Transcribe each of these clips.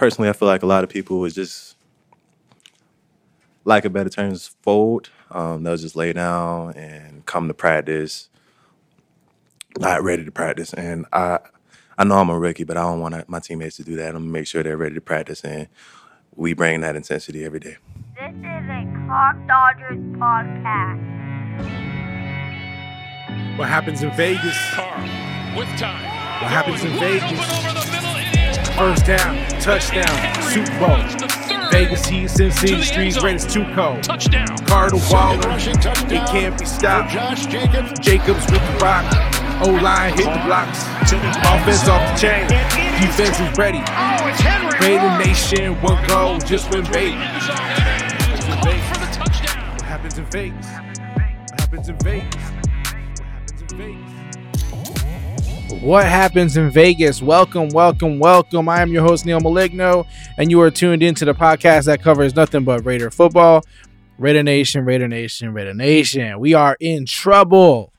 personally, I feel like a lot of people would just, like a better terms, fold. Um, they'll just lay down and come to practice, not ready to practice. And I, I know I'm a rookie, but I don't want my teammates to do that. I'm gonna make sure they're ready to practice, and we bring that intensity every day. This is a Clock Dodgers podcast. What happens in Vegas? Carr with time. What happens in Wide Vegas? First down, touchdown, Super Bowl. Vegas Heat, the Streets, red is too cold. Touchdown. Carr to Waller, touchdown can't be stopped. Josh Jacobs. Jacobs with the rock. O line hit the blocks. Offense off the chain. Defense is ready. Oh, Raider Nation, one goal, just win Vegas. Called for the touchdown. What happens in Vegas? What happens in Vegas? What happens in Vegas? What happens in Vegas? Welcome, welcome, welcome. I am your host, Neil Maligno, and you are tuned into the podcast that covers nothing but Raider football. Raider Nation, Raider Nation, Raider Nation. We are in trouble.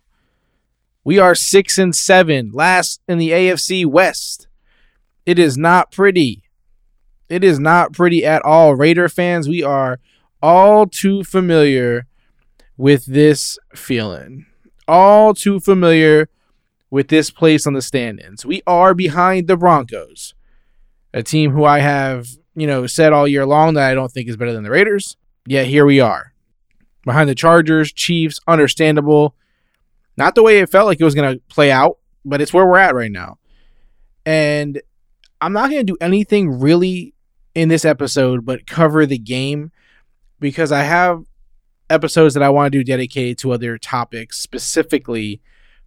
We are six and seven, last in the AFC West. It is not pretty. It is not pretty at all. Raider fans, we are all too familiar with this feeling. All too familiar with this place on the stand-ins. We are behind the Broncos, a team who I have, you know, said all year long that I don't think is better than the Raiders. Yet here we are. Behind the Chargers, Chiefs, understandable. Not the way it felt like it was going to play out, but it's where we're at right now. And I'm not going to do anything really in this episode but cover the game because I have episodes that I want to do dedicated to other topics, specifically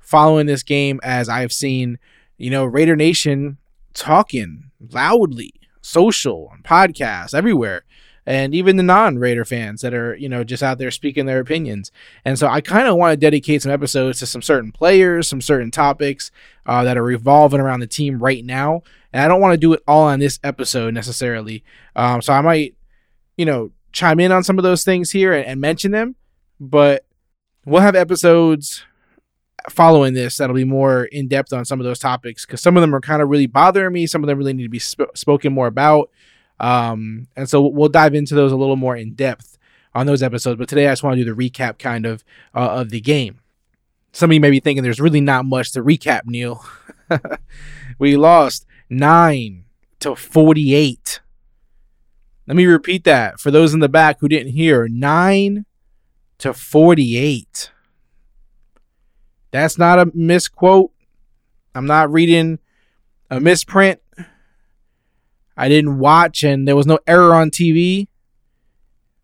following this game as I've seen, you know, Raider Nation talking loudly, social, on podcasts, everywhere. And even the non-Raider fans that are, you know, just out there speaking their opinions. And so I kind of want to dedicate some episodes to some certain players, some certain topics uh, that are revolving around the team right now. And I don't want to do it all on this episode necessarily. Um, so I might, you know, chime in on some of those things here and, and mention them. But we'll have episodes following this that'll be more in depth on some of those topics because some of them are kind of really bothering me. Some of them really need to be sp- spoken more about. Um, and so we'll dive into those a little more in depth on those episodes. But today I just want to do the recap kind of uh, of the game. Some of you may be thinking there's really not much to recap, Neil. we lost nine to 48. Let me repeat that for those in the back who didn't hear. Nine to 48. That's not a misquote. I'm not reading a misprint. I didn't watch and there was no error on TV.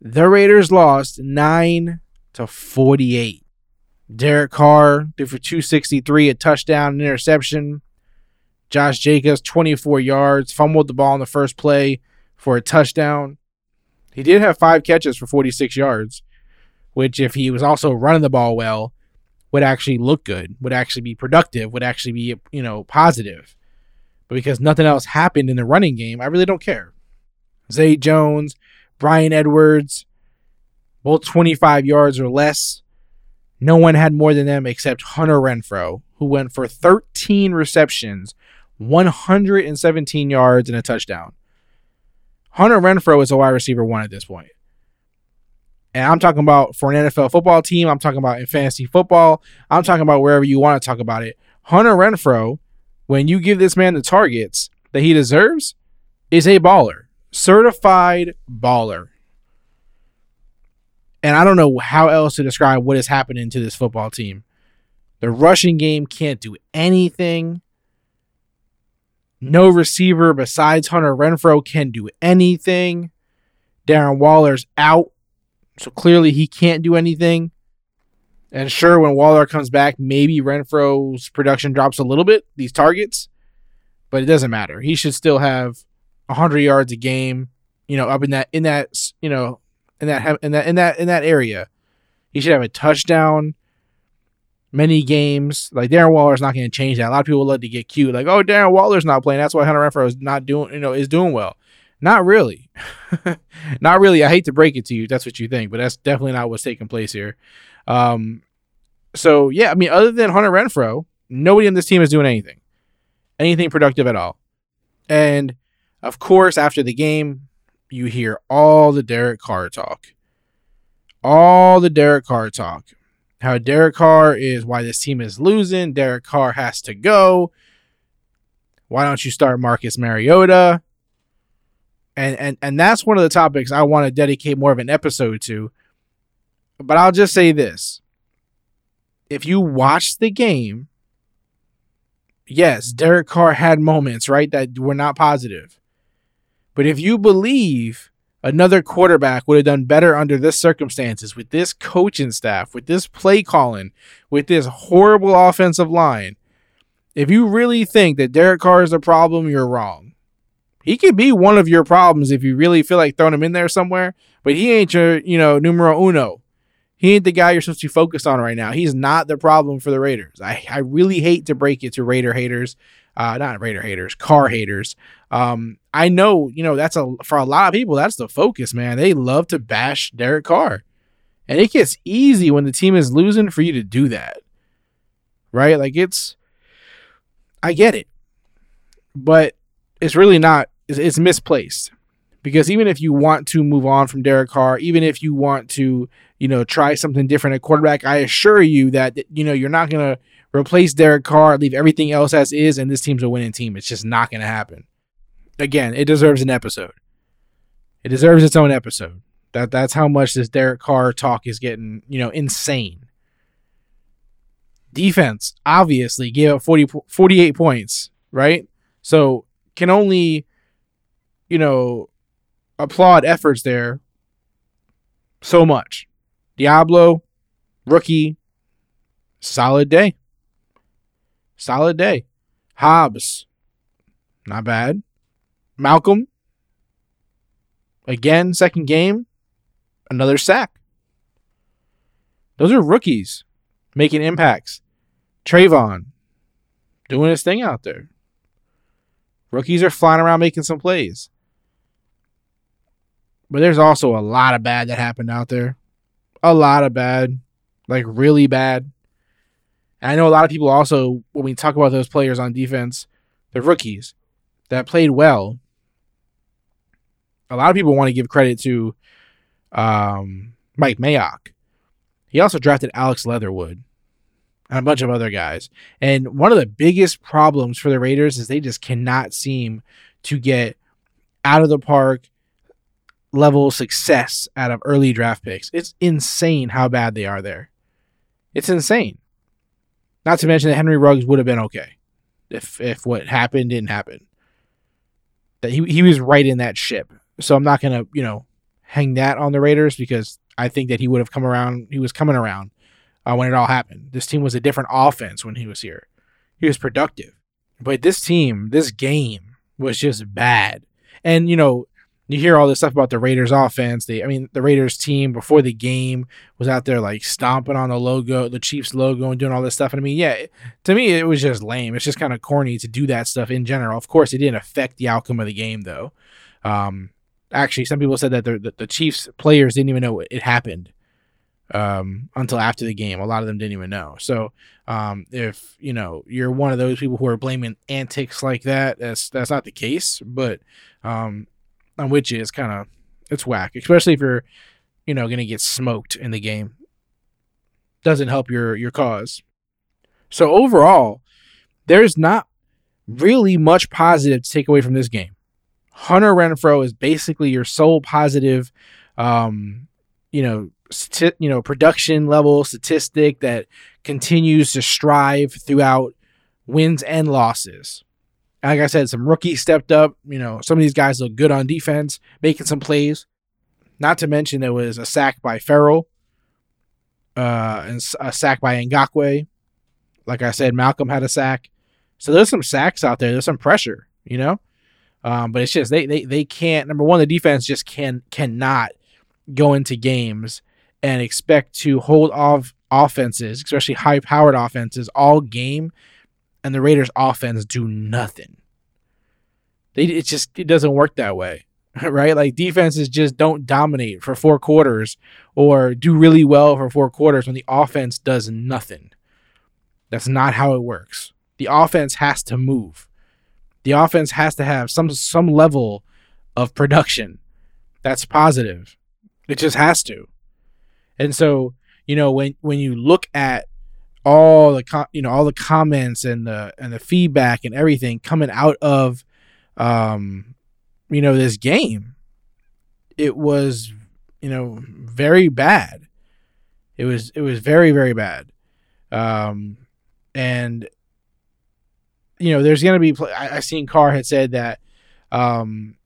The Raiders lost 9 to 48. Derek Carr threw for 263, a touchdown, an interception. Josh Jacobs, 24 yards, fumbled the ball in the first play for a touchdown. He did have five catches for 46 yards, which, if he was also running the ball well, would actually look good, would actually be productive, would actually be, you know, positive. But because nothing else happened in the running game, I really don't care. Zay Jones, Bryan Edwards, both 25 yards or less. No one had more than them except Hunter Renfrow, who went for 13 receptions, 117 yards, and a touchdown. Hunter Renfrow is a wide receiver one at this point. And I'm talking about for an NFL football team. I'm talking about in fantasy football. I'm talking about wherever you want to talk about it. Hunter Renfrow, when you give this man the targets that he deserves, is a baller. Certified baller. And I don't know how else to describe what is happening to this football team. The rushing game can't do anything. No receiver besides Hunter Renfrow can do anything. Darren Waller's out. So clearly he can't do anything. And sure, when Waller comes back, maybe Renfrow's production drops a little bit, these targets, but it doesn't matter. He should still have 100 yards a game, you know, up in that in that, you know, in that in that in that in that area. He should have a touchdown many games. Like Darren Waller's not going to change that. A lot of people love to get cute, like, "Oh, Darren Waller's not playing. That's why Hunter Renfrow is not doing, you know, is doing well." Not really. not really. I hate to break it to you. That's what you think, but that's definitely not what's taking place here. Um, so yeah, I mean, other than Hunter Renfrow, nobody on this team is doing anything, anything productive at all. And Of course, after the game, you hear all the Derek Carr talk. All the Derek Carr talk. How Derek Carr is why this team is losing. Derek Carr has to go. Why don't you start Marcus Mariota? And and and that's one of the topics I want to dedicate more of an episode to. But I'll just say this. If you watch the game, yes, Derek Carr had moments, right, that were not positive. But if you believe another quarterback would have done better under this circumstances with this coaching staff, with this play calling, with this horrible offensive line, if you really think that Derek Carr is the problem, you're wrong. He could be one of your problems if you really feel like throwing him in there somewhere, but he ain't your, you know, numero uno. He ain't the guy you're supposed to focus on right now. He's not the problem for the Raiders. I, I really hate to break it to Raider haters, uh, not Raider haters, Carr haters. Um, I know, you know, that's a for a lot of people, that's the focus, man. They love to bash Derek Carr. And it gets easy when the team is losing for you to do that. Right? Like it's I get it. But it's really not it's, it's misplaced. Because even if you want to move on from Derek Carr, even if you want to, you know, try something different at quarterback, I assure you that you know you're not gonna replace Derek Carr, leave everything else as is, and this team's a winning team. It's just not gonna happen. Again, it deserves an episode. It deserves its own episode. That that's how much this Derek Carr talk is getting, you know, insane. Defense obviously gave up 40, 48 points, right? So can only, you know, applaud efforts there so much. Deablo, rookie, solid day. Solid day. Hobbs, not bad. Malcolm, again, second game, another sack. Those are rookies making impacts. Tre'von, doing his thing out there. Rookies are flying around making some plays. But there's also a lot of bad that happened out there. A lot of bad. Like really bad. And I know a lot of people also, when we talk about those players on defense, the rookies that played well. A lot of people want to give credit to um, Mike Mayock. He also drafted Alex Leatherwood and a bunch of other guys. And one of the biggest problems for the Raiders is they just cannot seem to get out of the park level success out of early draft picks. It's insane how bad they are there. It's insane. Not to mention that Henry Ruggs would have been okay if if what happened didn't happen. That he he was right in that ship. So I'm not gonna, you know, hang that on the Raiders because I think that he would have come around. He was coming around uh, when it all happened. This team was a different offense when he was here. He was productive, but this team, this game was just bad. And you know, you hear all this stuff about the Raiders offense. They, I mean, the Raiders team before the game was out there like stomping on the logo, the Chiefs logo, and doing all this stuff. And I mean, yeah, to me, it was just lame. It's just kind of corny to do that stuff in general. Of course, it didn't affect the outcome of the game, though. Um, actually, some people said that the, the Chiefs players didn't even know it happened um, until after the game. A lot of them didn't even know. So, um, if you know you're one of those people who are blaming antics like that, that's that's not the case. But um, I'm with kind of it's whack, especially if you're you know gonna get smoked in the game. Doesn't help your your cause. So overall, there's not really much positive to take away from this game. Hunter Renfrow is basically your sole positive, um, you know, sti- you know, production level statistic that continues to strive throughout wins and losses. Like I said, some rookies stepped up. You know, some of these guys look good on defense, making some plays. Not to mention there was a sack by Ferrell, uh, and a sack by Ngakoue. Like I said, Malcolm had a sack. So there's some sacks out there. There's some pressure, you know. Um, but it's just they, they they can't. Number one, the defense just can cannot go into games and expect to hold off offenses, especially high powered offenses, all game, and the Raiders' offense do nothing. They it just it doesn't work that way, right? Like defenses just don't dominate for four quarters or do really well for four quarters when the offense does nothing. That's not how it works. The offense has to move. The offense has to have some some level of production that's positive. It just has to. And so, you know, when when you look at all the com- you know all the comments and the and the feedback and everything coming out of um you know this game. It was you know very bad. It was it was very very bad. Um and you know there's gonna be pl- I, I seen carr had said that um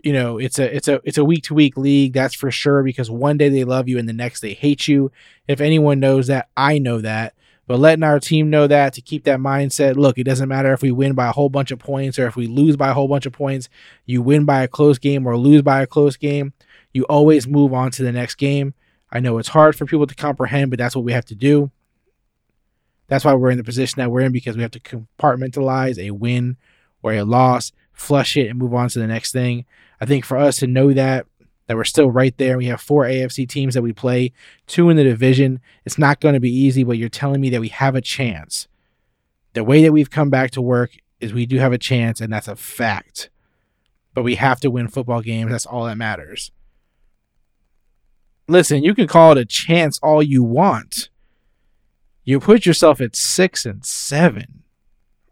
you know it's a it's a it's a week to week league that's for sure because one day they love you and the next they hate you. If anyone knows that i know that. But letting our team know that to keep that mindset look it doesn't matter if we win by a whole bunch of points or if we lose by a whole bunch of points you win by a close game or lose by a close game you always move on to the next game. I know it's hard for people to comprehend but that's what we have to do. That's why we're in the position that we're in because we have to compartmentalize a win or a loss flush it and move on to the next thing I think for us to know that that we're still right there. We have four AFC teams that we play, two in the division. It's not going to be easy, but you're telling me that we have a chance. The way that we've come back to work is we do have a chance, and that's a fact. But we have to win football games. That's all that matters. Listen, you can call it a chance all you want. You put yourself at six and seven,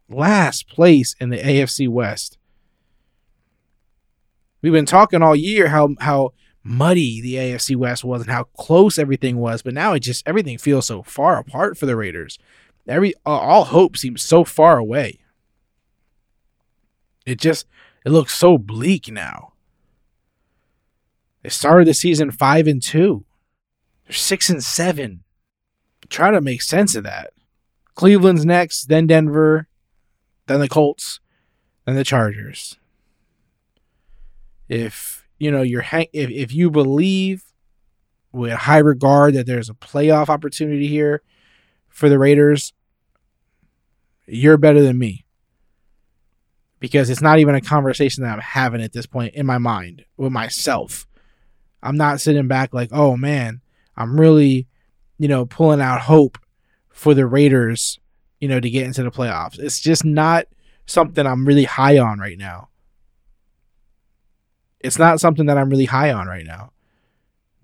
last place in the AFC West. We've been talking all year how how muddy the AFC West was and how close everything was, but now it just everything feels so far apart for the Raiders. Every all hope seems so far away. It just it looks so bleak now. They started the season five and two. They're six and seven. Try to make sense of that. Cleveland's next, then Denver, then the Colts, then the Chargers if you know you're if, if you believe with high regard that there's a playoff opportunity here for the Raiders, you're better than me. Because it's not even a conversation that I'm having at this point in my mind with myself. I'm not sitting back like, oh man, I'm really, you know, pulling out hope for the Raiders, you know, to get into the playoffs. It's just not something I'm really high on right now. It's not something that I'm really high on right now.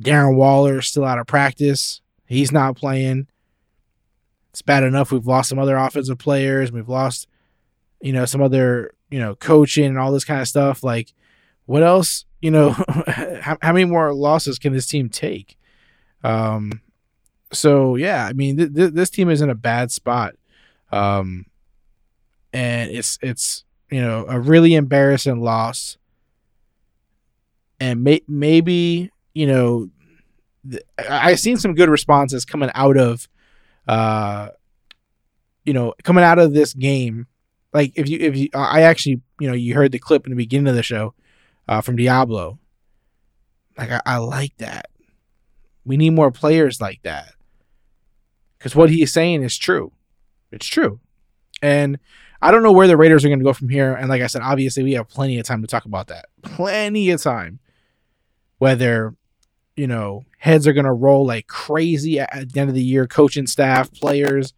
Darren Waller is still out of practice. He's not playing. It's bad enough we've lost some other offensive players. We've lost, you know, some other, you know, coaching and all this kind of stuff. Like, what else, you know, how, how many more losses can this team take? Um, so yeah, I mean, th- th- this team is in a bad spot. Um, and it's, it's, you know, a really embarrassing loss and may, maybe you know th- I've seen some good responses coming out of uh you know coming out of this game. Like if you if you I actually you know you heard the clip in the beginning of the show uh from Deablo. Like I, I like that. We need more players like that. Because what he's saying is true. It's true. And I don't know where the Raiders are going to go from here. And like I said, obviously we have plenty of time to talk about that. Plenty of time whether you know heads are going to roll like crazy at the end of the year coaching staff players.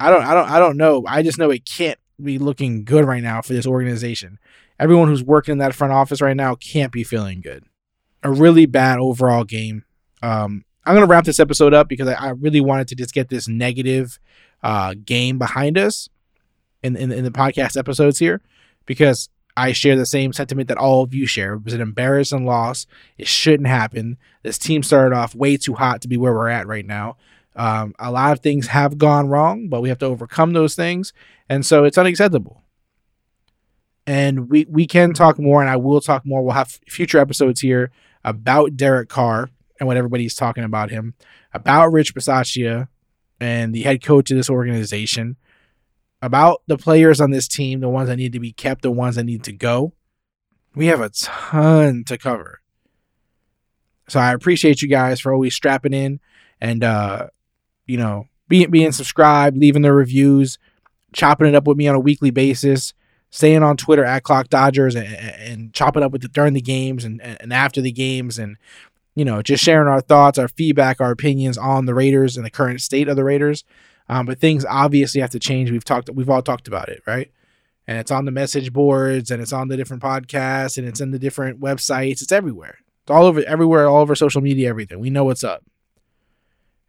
I don't i don't i don't know. I just know it can't be looking good right now for this organization. Everyone who's working in that front office right now can't be feeling good. A really bad overall game. Um i'm going to wrap this episode up because I, I, really wanted to just get this negative uh game behind us in, in in the podcast episodes here because I share the same sentiment that all of you share. It was an embarrassing loss. It shouldn't happen. This team started off way too hot to be where we're at right now. Um, a lot of things have gone wrong, but we have to overcome those things. And so it's unacceptable. And we, we can talk more, and I will talk more. We'll have future episodes here about Derek Carr and what everybody's talking about him, about Rich Bisaccia and the head coach of this organization about the players on this team, the ones that need to be kept, the ones that need to go. We have a ton to cover. So I appreciate you guys for always strapping in and uh, you know, being being subscribed, leaving the reviews, chopping it up with me on a weekly basis, staying on Twitter at Clock Dodgers and, and chopping up with the during the games and, and after the games and you know, just sharing our thoughts, our feedback, our opinions on the Raiders and the current state of the Raiders. Um, but things obviously have to change. We've talked, we've all talked about it, right? and it's on the message boards and it's on the different podcasts and it's in the different websites. It's everywhere. It's all over everywhere, all over social media, everything. We know what's up.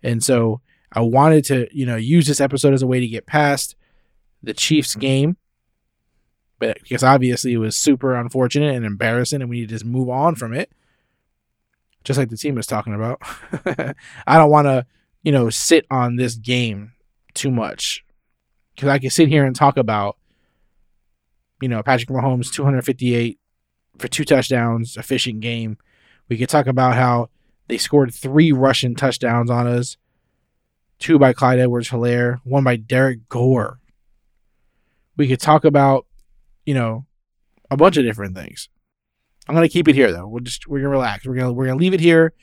And so I wanted to, you know, use this episode as a way to get past the Chiefs game. But because obviously it was super unfortunate and embarrassing and we need to just move on from it. Just like the team was talking about. I don't want to, you know, sit on this game too much. Because I can sit here and talk about you know, Patrick Mahomes 258 for two touchdowns, efficient game. We could talk about how they scored three rushing touchdowns on us. Two by Clyde Edwards Helaire, one by Derrick Gore. We could talk about, you know, a bunch of different things. I'm gonna keep it here though. We're just we're gonna relax. We're gonna we're gonna leave it here.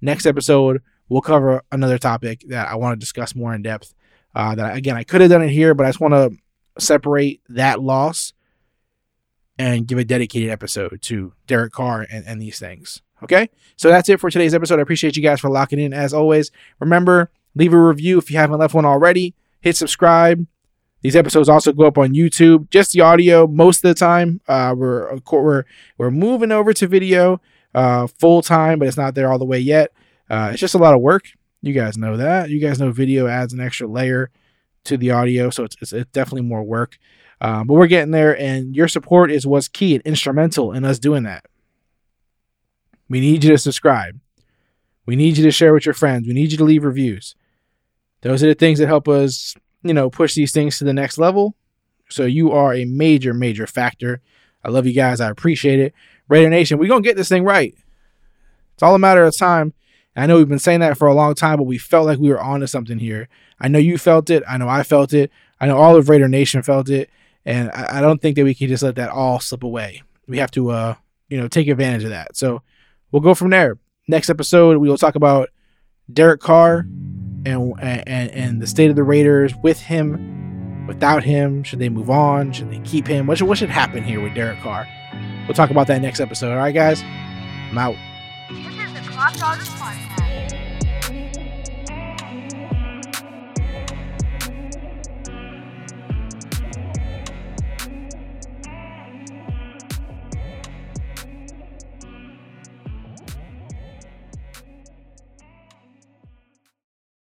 Next episode, we'll cover another topic that I want to discuss more in depth. Uh, that again, I could have done it here, but I just want to separate that loss and give a dedicated episode to Derek Carr and, and these things. Okay. So that's it for today's episode. I appreciate you guys for locking in as always. Remember, leave a review if you haven't left one already. Hit subscribe. These episodes also go up on YouTube, just the audio most of the time. Uh, we're we're we're moving over to video uh, full time, but it's not there all the way yet. Uh, it's just a lot of work. You guys know that. You guys know video adds an extra layer to the audio, so it's, it's, it's definitely more work. Um, but we're getting there, and your support is what's key and instrumental in us doing that. We need you to subscribe. We need you to share with your friends. We need you to leave reviews. Those are the things that help us, you know, push these things to the next level. So you are a major, major factor. I love you guys. I appreciate it. Raider Nation, we're going to get this thing right. It's all a matter of time. I know we've been saying that for a long time, but we felt like we were onto something here. I know you felt it. I know I felt it. I know all of Raider Nation felt it. And I, I don't think that we can just let that all slip away. We have to, uh, you know, take advantage of that. So we'll go from there. Next episode, we will talk about Derek Carr and and and the state of the Raiders with him, without him. Should they move on? Should they keep him? What should what should happen here with Derek Carr? We'll talk about that next episode. All right, guys. I'm out. This is the Clock Podcast.